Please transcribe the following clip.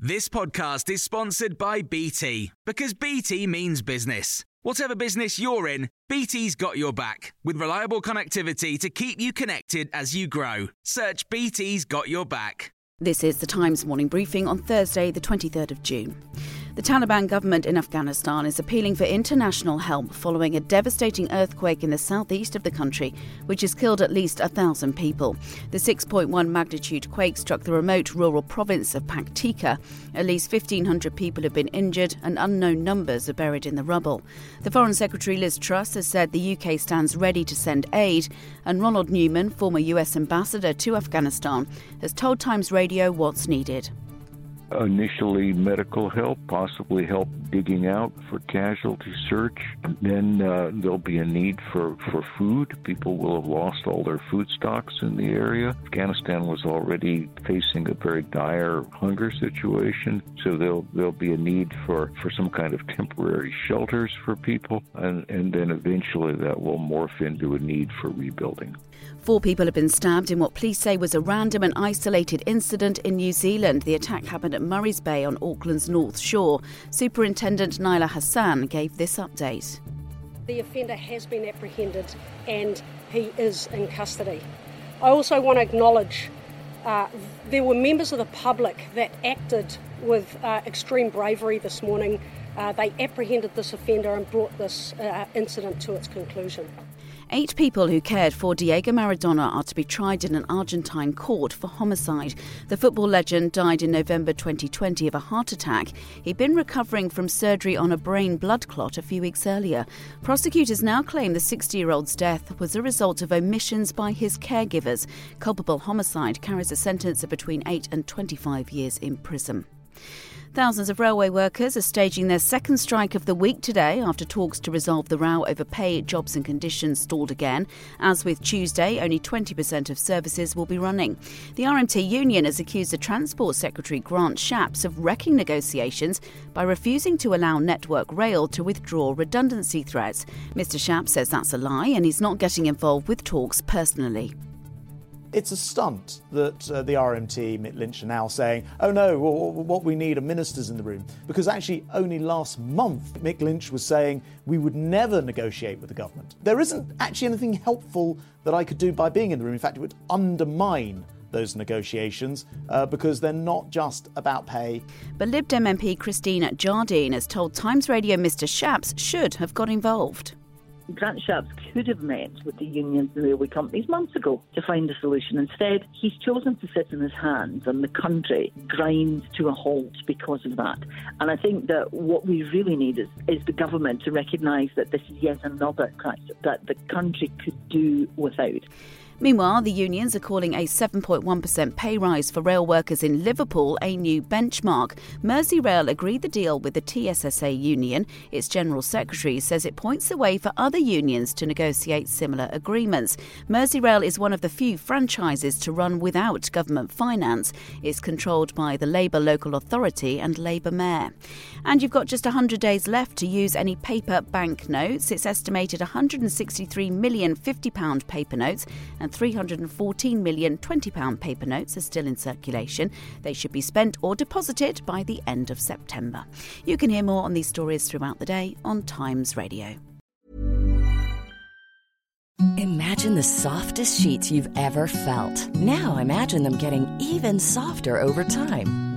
This podcast is sponsored by BT because BT means business. Whatever business you're in, BT's got your back with reliable connectivity to keep you connected as you grow. Search BT's got your back. This is the Times morning briefing on Thursday, the 23rd of June. The Taliban government in Afghanistan is appealing for international help following a devastating earthquake in the southeast of the country, which has killed at least a thousand people. The 6.1 magnitude quake struck the remote rural province of Paktika. At least 1,500 people have been injured and unknown numbers are buried in the rubble. The Foreign Secretary Liz Truss has said the UK stands ready to send aid, and Ronald Neumann, former US ambassador to Afghanistan, has told Times Radio what's needed initially medical help, possibly help digging out for casualty search. Then uh, there'll be a need for, for food. People will have lost all their food stocks in the area. Afghanistan was already facing a very dire hunger situation, so there'll there'll be a need for, for some kind of temporary shelters for people, and, and then eventually that will morph into a need for rebuilding. Four people have been stabbed in what police say was a random and isolated incident in New Zealand. The attack happened at Murray's Bay on Auckland's North Shore. Superintendent Naila Hassan gave this update. The offender has been apprehended and he is in custody. I also want to acknowledge uh, there were members of the public that acted with uh, extreme bravery this morning. Uh, they apprehended this offender and brought this uh, incident to its conclusion. Eight people who cared for Diego Maradona are to be tried in an Argentine court for homicide. The football legend died in November 2020 of a heart attack. He'd been recovering from surgery on a brain blood clot a few weeks earlier. Prosecutors now claim the 60 year old's death was a result of omissions by his caregivers. Culpable homicide carries a sentence of between 8 and 25 years in prison. Thousands of railway workers are staging their second strike of the week today after talks to resolve the row over pay, jobs and conditions stalled again. As with Tuesday, only 20% of services will be running. The RMT union has accused the Transport Secretary Grant Shapps of wrecking negotiations by refusing to allow Network Rail to withdraw redundancy threats. Mr Shapps says that's a lie and he's not getting involved with talks personally. It's a stunt that uh, the RMT, Mick Lynch, are now saying, oh no, what we need are ministers in the room. Because actually, only last month, Mick Lynch was saying we would never negotiate with the government. There isn't actually anything helpful that I could do by being in the room. In fact, it would undermine those negotiations uh, because they're not just about pay. But Lib Dem MP Christine Jardine has told Times Radio Mr Shapps should have got involved. Grant Shapps could have met with the unions and railway companies months ago to find a solution. Instead, he's chosen to sit in his hands and the country grinds to a halt because of that. And I think that what we really need is, is the government to recognise that this is yet another crisis that the country could do without. Meanwhile, the unions are calling a 7.1% pay rise for rail workers in Liverpool a new benchmark. Merseyrail agreed the deal with the TSSA union. Its general secretary says it points the way for other unions to negotiate similar agreements. Merseyrail is one of the few franchises to run without government finance. It's controlled by the Labour local authority and Labour mayor. And you've got just 100 days left to use any paper banknotes. It's estimated 163 million £50 paper notes and and 314 million £20 paper notes are still in circulation. They should be spent or deposited by the end of September. You can hear more on these stories throughout the day on Times Radio. Imagine the softest sheets you've ever felt. Now imagine them getting even softer over time.